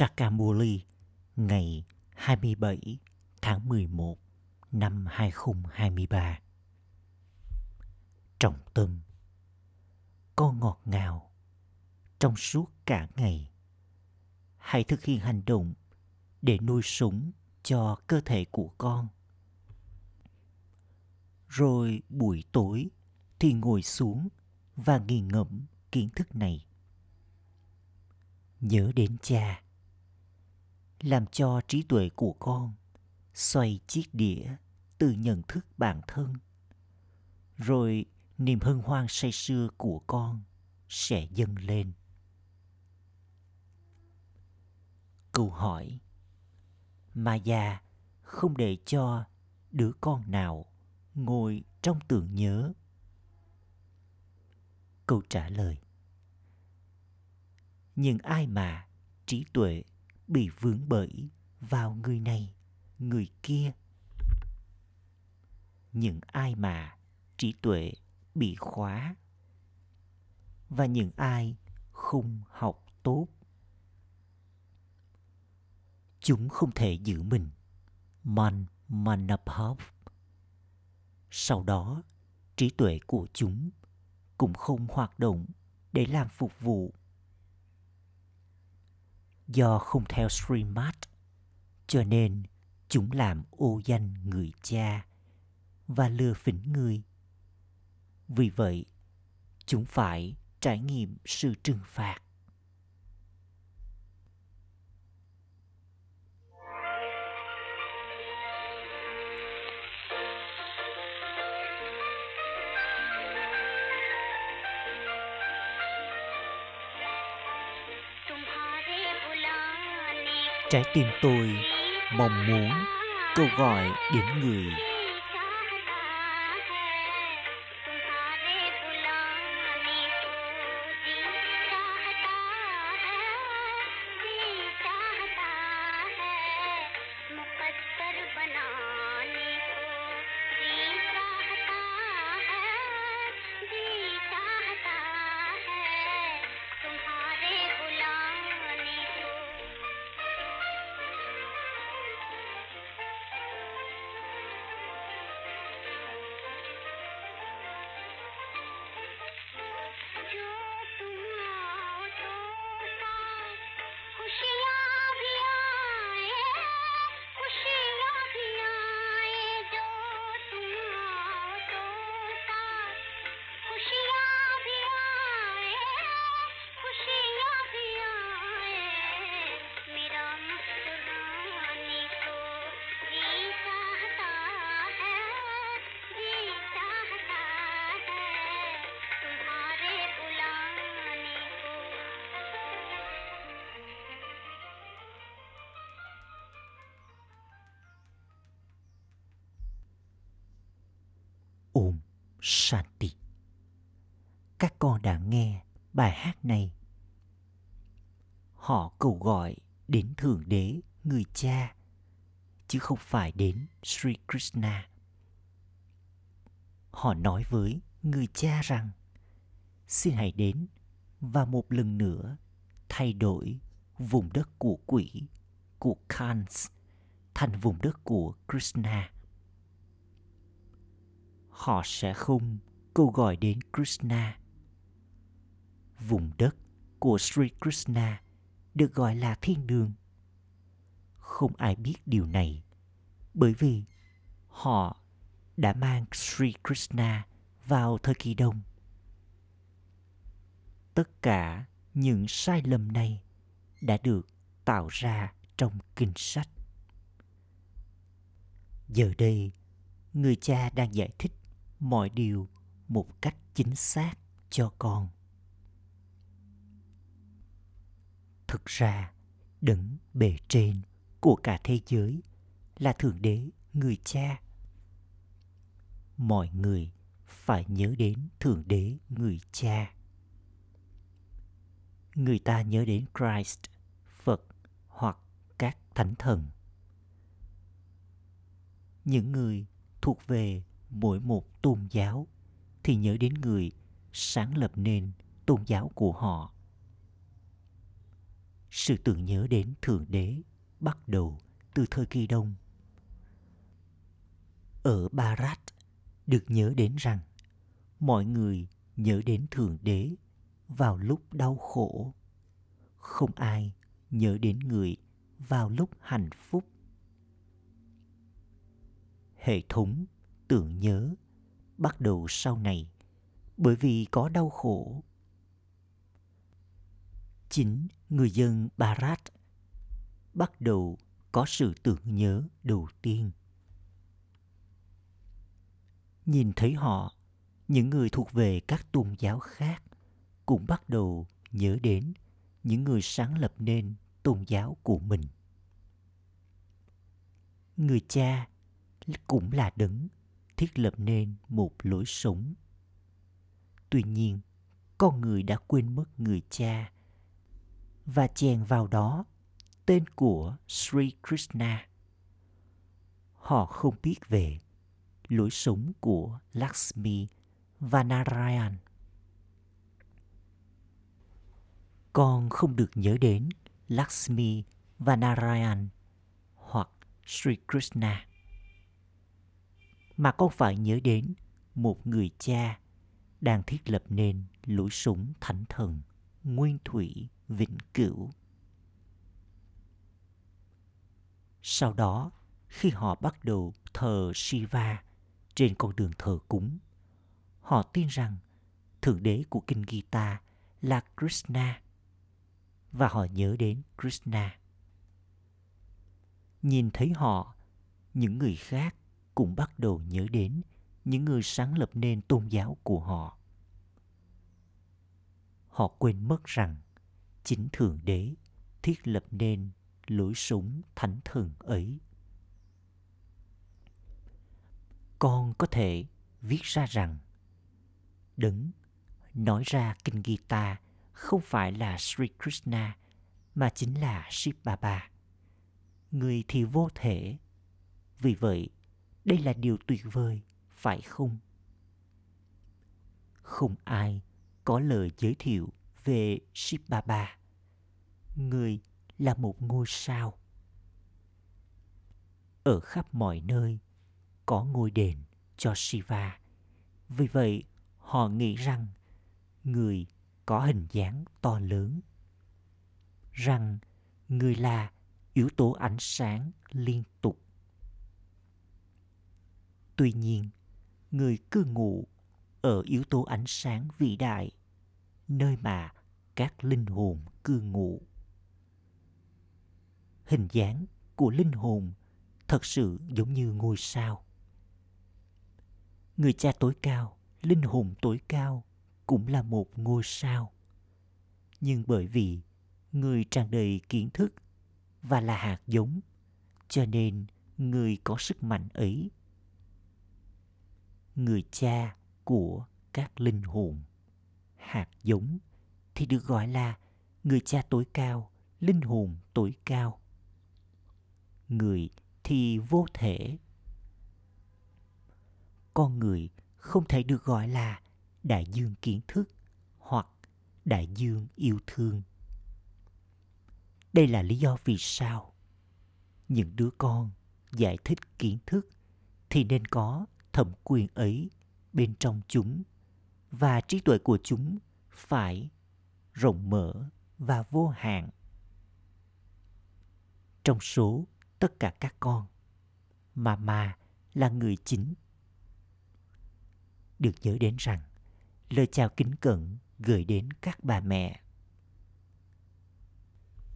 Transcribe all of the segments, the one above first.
Sakamuli, ngày 27 tháng 11 năm 2023. Trọng tâm Con ngọt ngào trong suốt cả ngày. Hãy thực hiện hành động để nuôi sống cho cơ thể của con. Rồi buổi tối thì ngồi xuống và nghiền ngẫm kiến thức này. Nhớ đến cha làm cho trí tuệ của con xoay chiếc đĩa từ nhận thức bản thân. Rồi niềm hân hoan say sưa của con sẽ dâng lên. Câu hỏi mà già không để cho đứa con nào ngồi trong tưởng nhớ. Câu trả lời nhưng ai mà trí tuệ bị vướng bẫy vào người này, người kia. Những ai mà trí tuệ bị khóa và những ai không học tốt, chúng không thể giữ mình. Man manapov. Sau đó, trí tuệ của chúng cũng không hoạt động để làm phục vụ do không theo Srimad, cho nên chúng làm ô danh người cha và lừa phỉnh người. Vì vậy, chúng phải trải nghiệm sự trừng phạt. Trái tim tôi mong muốn câu gọi đến người. Bài hát này. Họ cầu gọi đến Thượng Đế, người cha, chứ không phải đến Sri Krishna. Họ nói với người cha rằng, xin hãy đến và một lần nữa thay đổi vùng đất của quỷ, của Kans, thành vùng đất của Krishna họ sẽ không câu gọi đến Krishna. Vùng đất của Sri Krishna được gọi là thiên đường. Không ai biết điều này bởi vì họ đã mang Sri Krishna vào thời kỳ đông. Tất cả những sai lầm này đã được tạo ra trong kinh sách. Giờ đây, người cha đang giải thích mọi điều một cách chính xác cho con thực ra đứng bề trên của cả thế giới là thượng đế, người cha. Mọi người phải nhớ đến thượng đế, người cha. Người ta nhớ đến christ, phật hoặc các thánh thần. Những người thuộc về mỗi một tôn giáo thì nhớ đến người sáng lập nên tôn giáo của họ sự tưởng nhớ đến Thượng Đế bắt đầu từ thời kỳ đông. Ở Barat, được nhớ đến rằng mọi người nhớ đến Thượng Đế vào lúc đau khổ. Không ai nhớ đến người vào lúc hạnh phúc. Hệ thống tưởng nhớ bắt đầu sau này bởi vì có đau khổ. Chính người dân Barat bắt đầu có sự tưởng nhớ đầu tiên. Nhìn thấy họ, những người thuộc về các tôn giáo khác cũng bắt đầu nhớ đến những người sáng lập nên tôn giáo của mình. Người cha cũng là đấng thiết lập nên một lối sống. Tuy nhiên, con người đã quên mất người cha và chèn vào đó tên của Sri Krishna. Họ không biết về lối sống của Lakshmi và Narayan. Con không được nhớ đến Lakshmi và Narayan hoặc Sri Krishna mà con phải nhớ đến một người cha đang thiết lập nên lối sống thánh thần, nguyên thủy vĩnh cửu. Sau đó, khi họ bắt đầu thờ shiva trên con đường thờ cúng, họ tin rằng thượng đế của kinh gita là krishna và họ nhớ đến krishna. Nhìn thấy họ, những người khác cũng bắt đầu nhớ đến những người sáng lập nên tôn giáo của họ. Họ quên mất rằng chính thượng đế thiết lập nên lối sống thánh thần ấy con có thể viết ra rằng đấng nói ra kinh Gita không phải là Sri Krishna mà chính là Shiv Baba. Người thì vô thể. Vì vậy, đây là điều tuyệt vời, phải không? Không ai có lời giới thiệu về Shibaba. Người là một ngôi sao. Ở khắp mọi nơi có ngôi đền cho Shiva. Vì vậy, họ nghĩ rằng người có hình dáng to lớn. Rằng người là yếu tố ánh sáng liên tục. Tuy nhiên, người cư ngụ ở yếu tố ánh sáng vĩ đại, nơi mà các linh hồn cư ngụ. Hình dáng của linh hồn thật sự giống như ngôi sao. Người cha tối cao, linh hồn tối cao cũng là một ngôi sao. Nhưng bởi vì người tràn đầy kiến thức và là hạt giống, cho nên người có sức mạnh ấy. Người cha của các linh hồn, hạt giống thì được gọi là người cha tối cao, linh hồn tối cao. Người thì vô thể. Con người không thể được gọi là đại dương kiến thức hoặc đại dương yêu thương đây là lý do vì sao những đứa con giải thích kiến thức thì nên có thẩm quyền ấy bên trong chúng và trí tuệ của chúng phải rộng mở và vô hạn trong số tất cả các con mà mà là người chính, được nhớ đến rằng lời chào kính cẩn gửi đến các bà mẹ.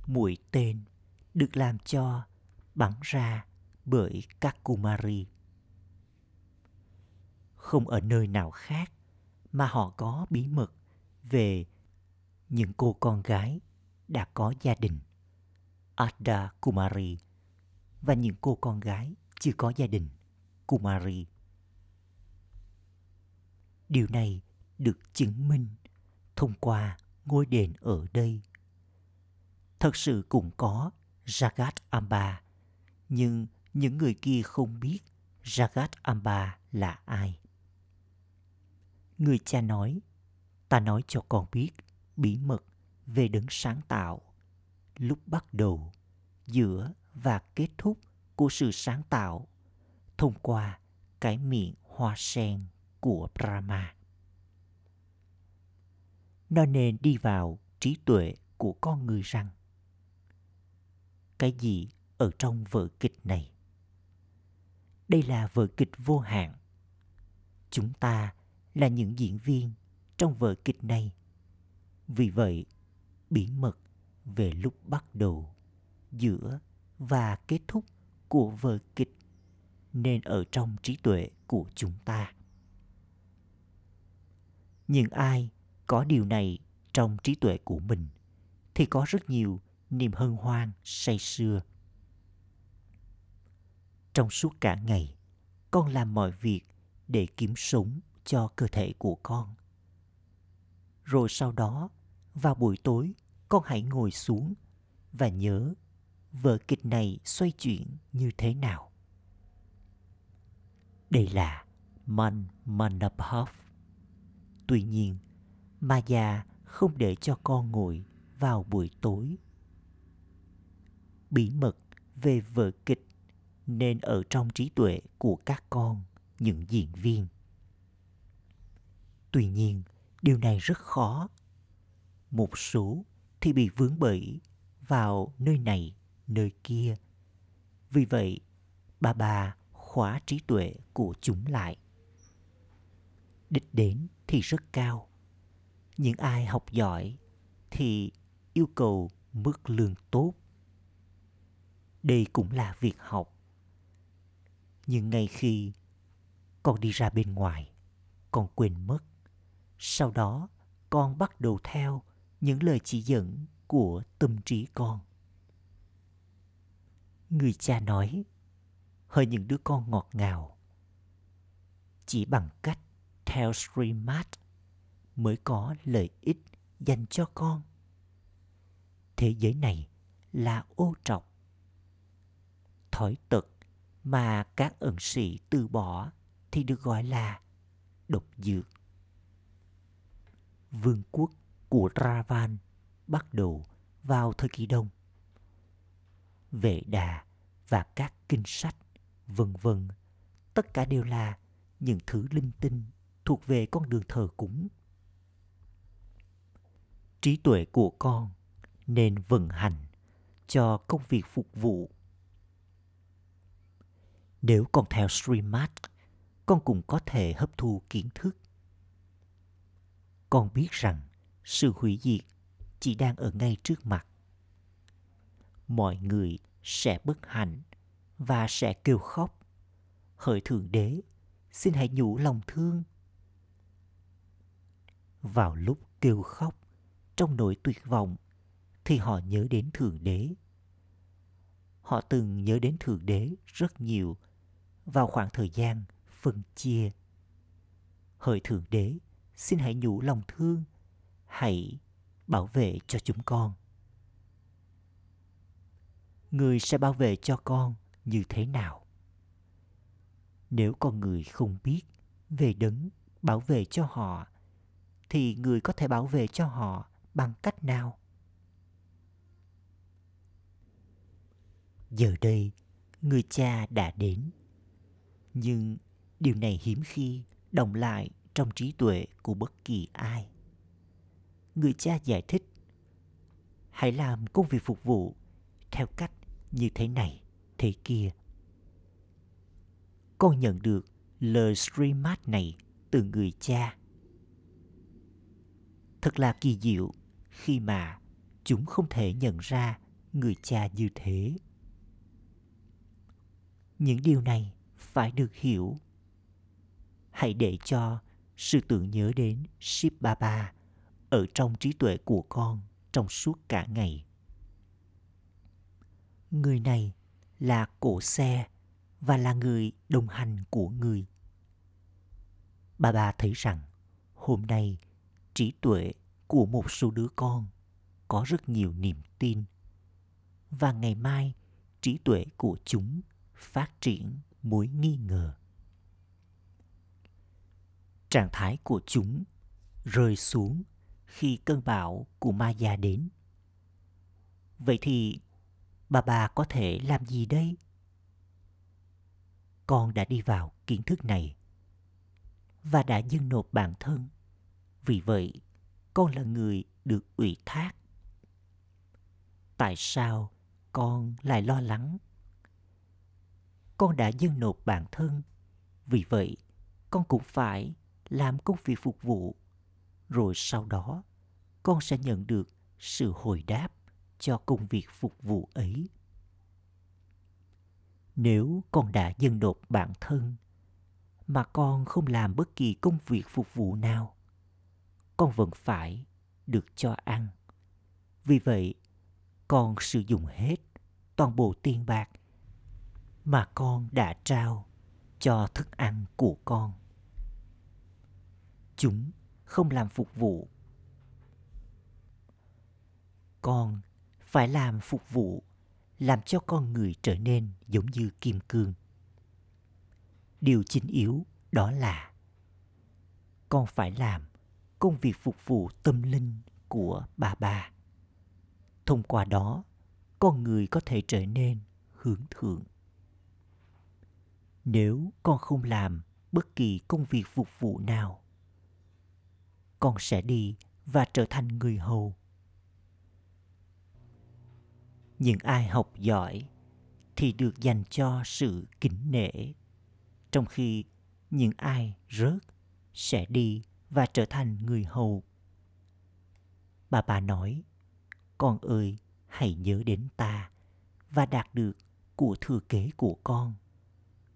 Mũi tên được làm cho bắn ra bởi các Kumari. Không ở nơi nào khác mà họ có bí mật về những cô con gái đã có gia đình. Adda Kumari và những cô con gái chưa có gia đình Kumari. Điều này được chứng minh thông qua ngôi đền ở đây. Thật sự cũng có Jagat Amba, nhưng những người kia không biết Jagat Amba là ai. Người cha nói, ta nói cho con biết bí mật về đấng sáng tạo, lúc bắt đầu giữa và kết thúc của sự sáng tạo thông qua cái miệng hoa sen của brahma. Nó nên đi vào trí tuệ của con người rằng cái gì ở trong vở kịch này? Đây là vở kịch vô hạn. Chúng ta là những diễn viên trong vở kịch này. Vì vậy, bí mật về lúc bắt đầu giữa và kết thúc của vở kịch nên ở trong trí tuệ của chúng ta. Những ai có điều này trong trí tuệ của mình thì có rất nhiều niềm hân hoan say sưa. Trong suốt cả ngày, con làm mọi việc để kiếm sống cho cơ thể của con. Rồi sau đó, vào buổi tối, con hãy ngồi xuống và nhớ vở kịch này xoay chuyển như thế nào. Đây là man manabhav tuy nhiên, maya không để cho con ngồi vào buổi tối. Bí mật về vở kịch nên ở trong trí tuệ của các con những diễn viên tuy nhiên, điều này rất khó. Một số thì bị vướng bẫy vào nơi này, nơi kia. Vì vậy, bà bà khóa trí tuệ của chúng lại. Đích đến thì rất cao. Những ai học giỏi thì yêu cầu mức lương tốt. Đây cũng là việc học. Nhưng ngay khi con đi ra bên ngoài, con quên mất sau đó, con bắt đầu theo những lời chỉ dẫn của tâm trí con. Người cha nói hơi những đứa con ngọt ngào. Chỉ bằng cách theo streammart mới có lợi ích dành cho con. Thế giới này là ô trọc. Thói tật mà các ẩn sĩ từ bỏ thì được gọi là độc dược vương quốc của ravan bắt đầu vào thời kỳ đông. Vệ đà và các kinh sách vân vân tất cả đều là những thứ linh tinh thuộc về con đường thờ cúng. Trí tuệ của con nên vận hành cho công việc phục vụ. Nếu con theo Srimad, con cũng có thể hấp thu kiến thức con biết rằng sự hủy diệt chỉ đang ở ngay trước mặt. Mọi người sẽ bất hạnh và sẽ kêu khóc. Hỡi thượng đế, xin hãy nhủ lòng thương. Vào lúc kêu khóc trong nỗi tuyệt vọng thì họ nhớ đến thượng đế. Họ từng nhớ đến thượng đế rất nhiều vào khoảng thời gian phân chia. Hỡi thượng đế xin hãy nhủ lòng thương. Hãy bảo vệ cho chúng con. Người sẽ bảo vệ cho con như thế nào? Nếu con người không biết về đấng bảo vệ cho họ, thì người có thể bảo vệ cho họ bằng cách nào? Giờ đây, người cha đã đến. Nhưng điều này hiếm khi đồng lại trong trí tuệ của bất kỳ ai. Người cha giải thích, hãy làm công việc phục vụ theo cách như thế này, thế kia. Con nhận được lời streamat này từ người cha. Thật là kỳ diệu khi mà chúng không thể nhận ra người cha như thế. Những điều này phải được hiểu. Hãy để cho sự tưởng nhớ đến Shiv Baba ở trong trí tuệ của con trong suốt cả ngày. Người này là cổ xe và là người đồng hành của người. Bà bà thấy rằng hôm nay trí tuệ của một số đứa con có rất nhiều niềm tin và ngày mai trí tuệ của chúng phát triển mối nghi ngờ trạng thái của chúng rơi xuống khi cơn bão của Maya đến. vậy thì bà bà có thể làm gì đây? Con đã đi vào kiến thức này và đã dâng nộp bản thân. Vì vậy, con là người được ủy thác. Tại sao con lại lo lắng? Con đã dâng nộp bản thân. Vì vậy, con cũng phải làm công việc phục vụ. Rồi sau đó, con sẽ nhận được sự hồi đáp cho công việc phục vụ ấy. Nếu con đã dâng nộp bản thân, mà con không làm bất kỳ công việc phục vụ nào, con vẫn phải được cho ăn. Vì vậy, con sử dụng hết toàn bộ tiền bạc mà con đã trao cho thức ăn của con chúng không làm phục vụ. Con phải làm phục vụ, làm cho con người trở nên giống như kim cương. Điều chính yếu đó là con phải làm công việc phục vụ tâm linh của bà bà. Thông qua đó, con người có thể trở nên hướng thượng. Nếu con không làm bất kỳ công việc phục vụ nào con sẽ đi và trở thành người hầu. Những ai học giỏi thì được dành cho sự kính nể, trong khi những ai rớt sẽ đi và trở thành người hầu. Bà bà nói, con ơi, hãy nhớ đến ta và đạt được của thừa kế của con.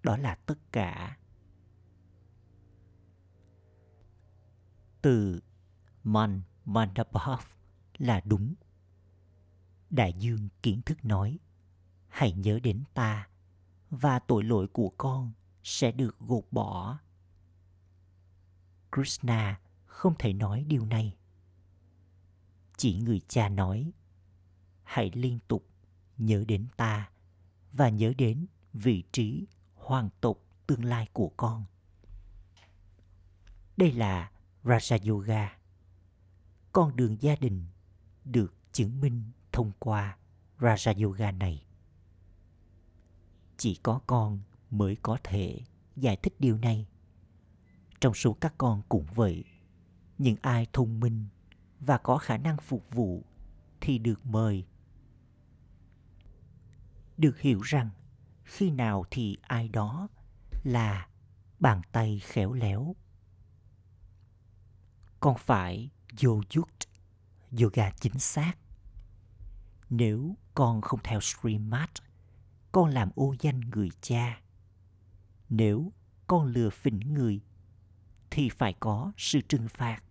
Đó là tất cả. Từ man mandapaf là đúng. Đại dương kiến thức nói, hãy nhớ đến ta, và tội lỗi của con sẽ được gột bỏ. Krishna không thể nói điều này. Chỉ người cha nói, hãy liên tục nhớ đến ta, và nhớ đến vị trí hoàng tộc tương lai của con. Đây là raja yoga. Con đường gia đình được chứng minh thông qua raja yoga này. Chỉ có con mới có thể giải thích điều này. Trong số các con cũng vậy, những ai thông minh và có khả năng phục vụ thì được mời. Được hiểu rằng, khi nào thì ai đó là bàn tay khéo léo con phải yogyut yoga chính xác. Nếu con không theo streammart con làm ô danh người cha. Nếu con lừa phỉnh người, thì phải có sự trừng phạt.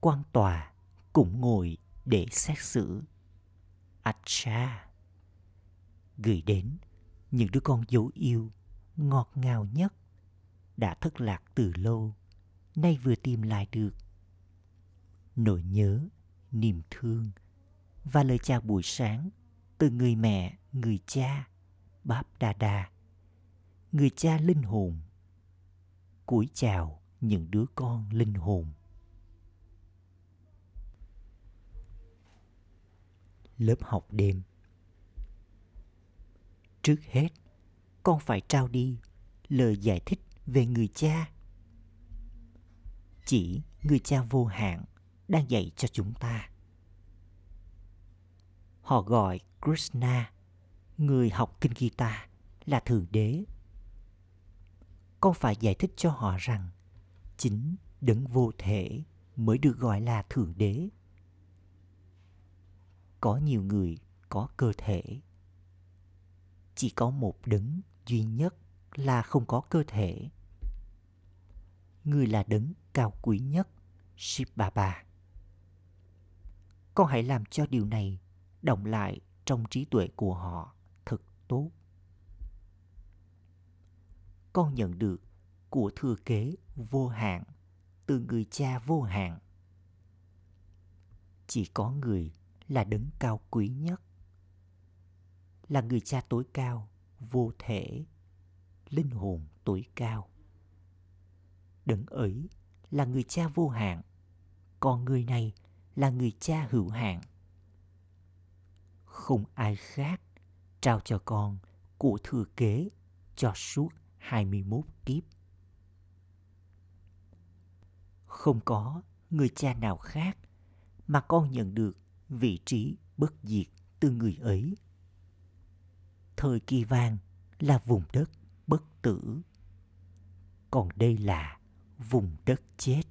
Quan tòa cũng ngồi để xét xử. Acha gửi đến những đứa con dấu yêu ngọt ngào nhất đã thất lạc từ lâu, nay vừa tìm lại được. Nỗi nhớ, niềm thương và lời chào buổi sáng từ người mẹ, người cha, báp đa đa, người cha linh hồn. Cúi chào những đứa con linh hồn. Lớp học đêm. Trước hết, con phải trao đi lời giải thích về người cha. Chỉ người cha vô hạn đang dạy cho chúng ta. Họ gọi krishna, người học kinh gita, là thượng đế. Con phải giải thích cho họ rằng chính đấng vô thể mới được gọi là thượng đế. Có nhiều người có cơ thể. Chỉ có một đấng duy nhất là không có cơ thể người là đấng cao quý nhất Shiv Baba. Con hãy làm cho điều này động lại trong trí tuệ của họ thật tốt. Con nhận được của thừa kế vô hạn từ người cha vô hạn. Chỉ có người là đấng cao quý nhất, là người cha tối cao, vô thể, linh hồn tối cao đấng ấy là người cha vô hạn, còn người này là người cha hữu hạn. Không ai khác trao cho con của thừa kế cho suốt 21 kiếp. Không có người cha nào khác mà con nhận được vị trí bất diệt từ người ấy. Thời kỳ vàng là vùng đất bất tử. Còn đây là vùng đất chết.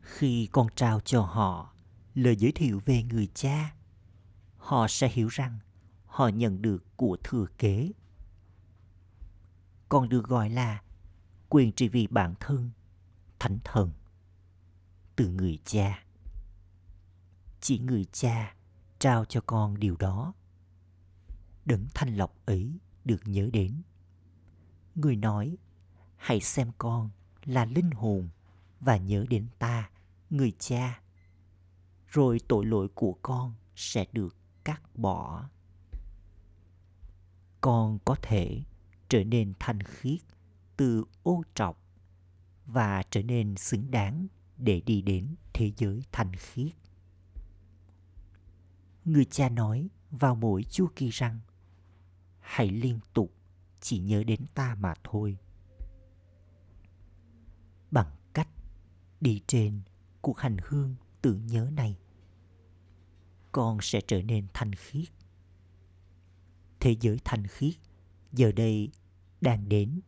Khi con trao cho họ lời giới thiệu về người cha, họ sẽ hiểu rằng họ nhận được của thừa kế. Còn được gọi là quyền trị vì bản thân, thánh thần, từ người cha. Chỉ người cha trao cho con điều đó. Đấng thanh lọc ấy được nhớ đến. Người nói, hãy xem con là linh hồn và nhớ đến ta, người cha. Rồi tội lỗi của con sẽ được cắt bỏ. Con có thể trở nên thanh khiết từ ô trọc và trở nên xứng đáng để đi đến thế giới thanh khiết. Người cha nói vào mỗi chu kỳ rằng hãy liên tục chỉ nhớ đến ta mà thôi. Bằng cách đi trên cuộc hành hương tưởng nhớ này, con sẽ trở nên thanh khiết. Thế giới thanh khiết giờ đây đang đến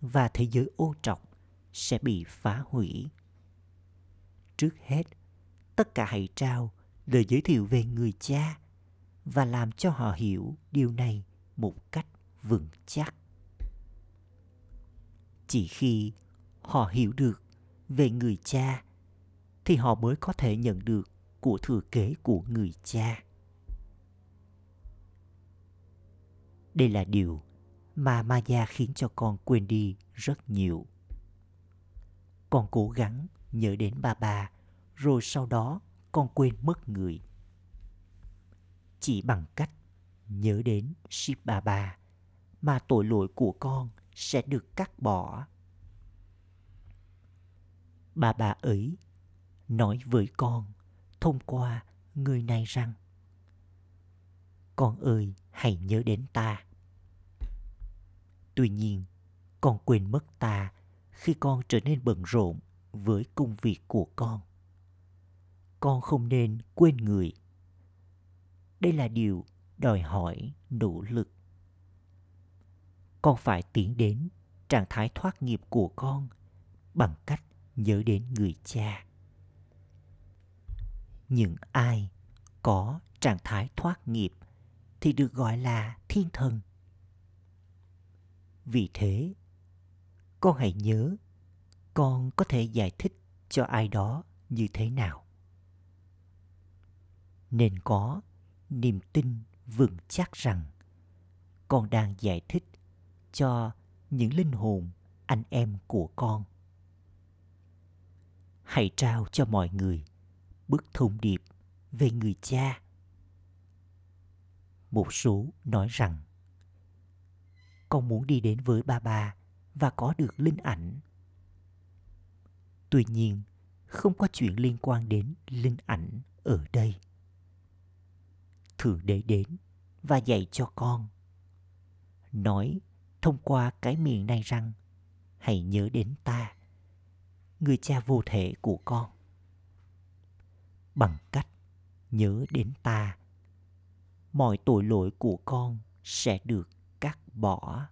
và thế giới ô trọc sẽ bị phá hủy. Trước hết, tất cả hãy trao lời giới thiệu về người cha và làm cho họ hiểu điều này một cách vững chắc. Chỉ khi họ hiểu được về người cha thì họ mới có thể nhận được của thừa kế của người cha. Đây là điều mà Maya khiến cho con quên đi rất nhiều. Con cố gắng nhớ đến ba ba, rồi sau đó con quên mất người. Chỉ bằng cách nhớ đến Ship ba ba mà tội lỗi của con sẽ được cắt bỏ. Bà bà ấy nói với con thông qua người này rằng Con ơi, hãy nhớ đến ta. Tuy nhiên, con quên mất ta khi con trở nên bận rộn với công việc của con. Con không nên quên người. Đây là điều đòi hỏi nỗ lực. Con phải tiến đến trạng thái thoát nghiệp của con bằng cách nhớ đến người cha. Những ai có trạng thái thoát nghiệp thì được gọi là thiên thần vì thế, con hãy nhớ con có thể giải thích cho ai đó như thế nào. Nên có niềm tin vững chắc rằng con đang giải thích cho những linh hồn anh em của con. Hãy trao cho mọi người bức thông điệp về người cha. Một số nói rằng con muốn đi đến với ba ba và có được linh ảnh. Tuy nhiên, không có chuyện liên quan đến linh ảnh ở đây. Thượng đế đến và dạy cho con. Nói thông qua cái miệng này rằng hãy nhớ đến ta, người cha vô thể của con. Bằng cách nhớ đến ta, mọi tội lỗi của con sẽ được cắt bỏ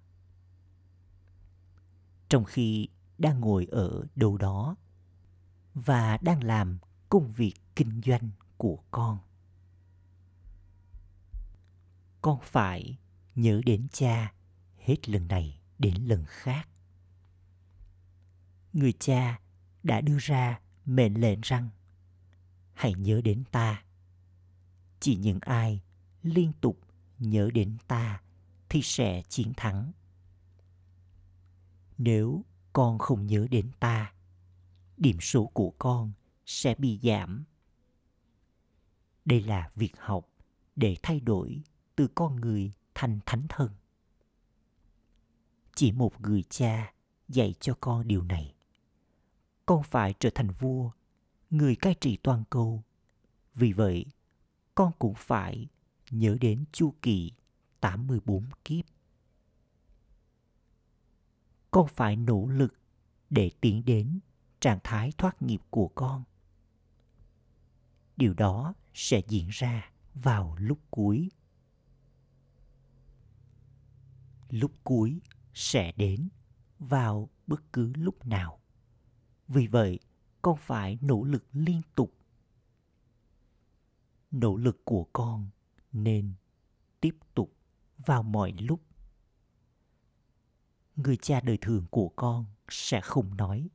trong khi đang ngồi ở đâu đó và đang làm công việc kinh doanh của con con phải nhớ đến cha hết lần này đến lần khác người cha đã đưa ra mệnh lệnh rằng hãy nhớ đến ta chỉ những ai liên tục nhớ đến ta thì sẽ chiến thắng. Nếu con không nhớ đến ta, điểm số của con sẽ bị giảm. Đây là việc học để thay đổi từ con người thành thánh thần. Chỉ một người cha dạy cho con điều này. Con phải trở thành vua, người cai trị toàn cầu. Vì vậy, con cũng phải nhớ đến chu kỳ 84 kiếp. Con phải nỗ lực để tiến đến trạng thái thoát nghiệp của con. Điều đó sẽ diễn ra vào lúc cuối. Lúc cuối sẽ đến vào bất cứ lúc nào. Vì vậy, con phải nỗ lực liên tục. Nỗ lực của con nên tiếp tục vào mọi lúc. Người cha đời thường của con sẽ không nói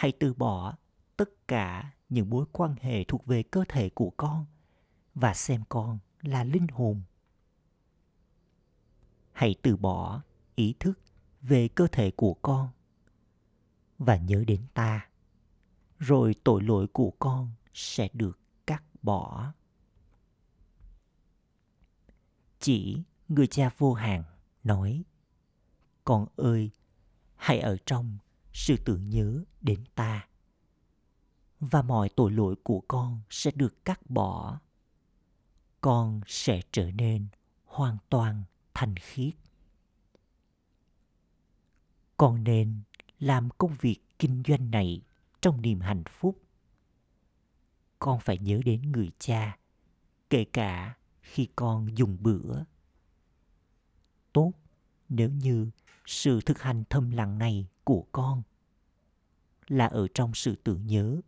hãy từ bỏ tất cả những mối quan hệ thuộc về cơ thể của con và xem con là linh hồn hãy từ bỏ ý thức về cơ thể của con và nhớ đến ta. Rồi tội lỗi của con sẽ được cắt bỏ. Chỉ người cha vô hạn nói, con ơi, hãy ở trong sự tưởng nhớ đến ta, và mọi tội lỗi của con sẽ được cắt bỏ. Con sẽ trở nên hoàn toàn thanh khiết. Con nên làm công việc kinh doanh này trong niềm hạnh phúc. Con phải nhớ đến người cha, kể cả khi con dùng bữa. Tốt nếu như sự thực hành thầm lặng này của con là ở trong sự tưởng nhớ,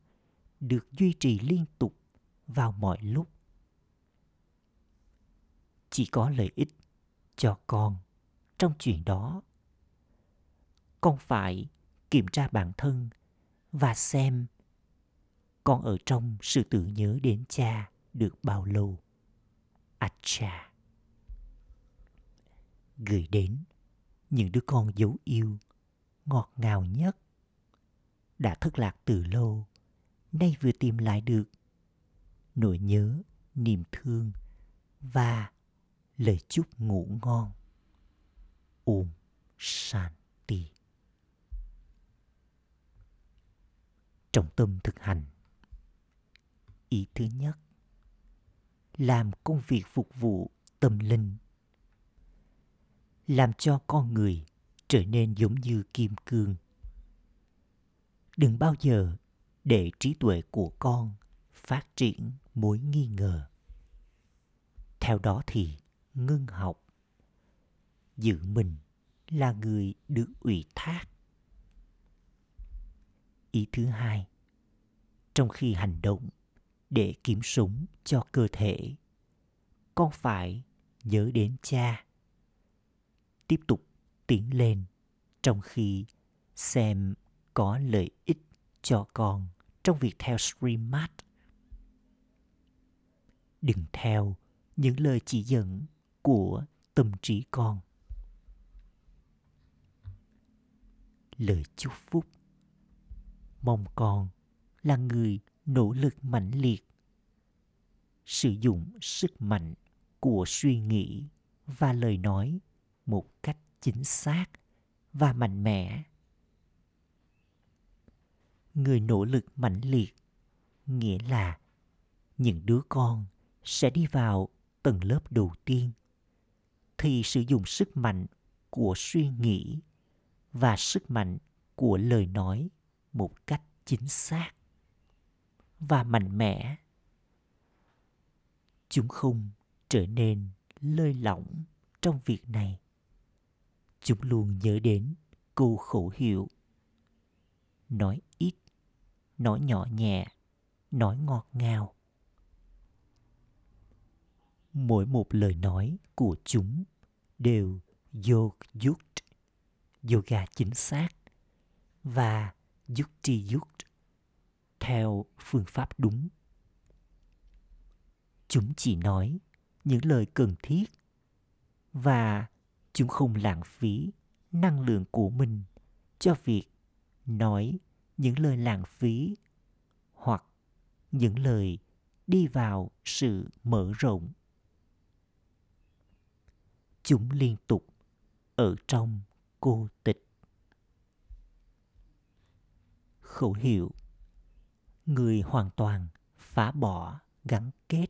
được duy trì liên tục vào mọi lúc. Chỉ có lợi ích cho con trong chuyện đó. Con phải kiểm tra bản thân và xem con ở trong sự tưởng nhớ đến cha được bao lâu. Acha. Gửi đến những đứa con dấu yêu ngọt ngào nhất đã thất lạc từ lâu, nay vừa tìm lại được nỗi nhớ, niềm thương và lời chúc ngủ ngon. Ôm san. Trọng tâm thực hành. Ý thứ nhất, làm công việc phục vụ tâm linh. Làm cho con người trở nên giống như kim cương. Đừng bao giờ để trí tuệ của con phát triển mối nghi ngờ. Theo đó thì ngưng học. Giữ mình là người được ủy thác ý thứ hai. Trong khi hành động để kiếm sống cho cơ thể con phải nhớ đến cha? Tiếp tục tiến lên trong khi xem có lợi ích cho con trong việc theo streammart đừng theo những lời chỉ dẫn của tâm trí con. Lời chúc phúc mong con là người nỗ lực mãnh liệt. Sử dụng sức mạnh của suy nghĩ và lời nói một cách chính xác và mạnh mẽ. Người nỗ lực mãnh liệt nghĩa là những đứa con sẽ đi vào tầng lớp đầu tiên. Thì sử dụng sức mạnh của suy nghĩ và sức mạnh của lời nói một cách chính xác và mạnh mẽ. Chúng không trở nên lơi lỏng trong việc này. Chúng luôn nhớ đến câu khẩu hiệu. Nói ít, nói nhỏ nhẹ, nói ngọt ngào. Mỗi một lời nói của chúng đều yog yoga chính xác và yukti dứt, theo phương pháp đúng. Chúng chỉ nói những lời cần thiết và chúng không lãng phí năng lượng của mình cho việc nói những lời lãng phí hoặc những lời đi vào sự mở rộng. Chúng liên tục ở trong cô tịch khẩu hiệu. Người hoàn toàn phá bỏ gắn kết,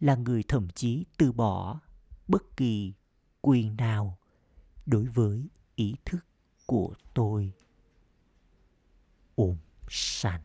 là người thậm chí từ bỏ bất kỳ quyền nào đối với ý thức của tôi. Ôm sanh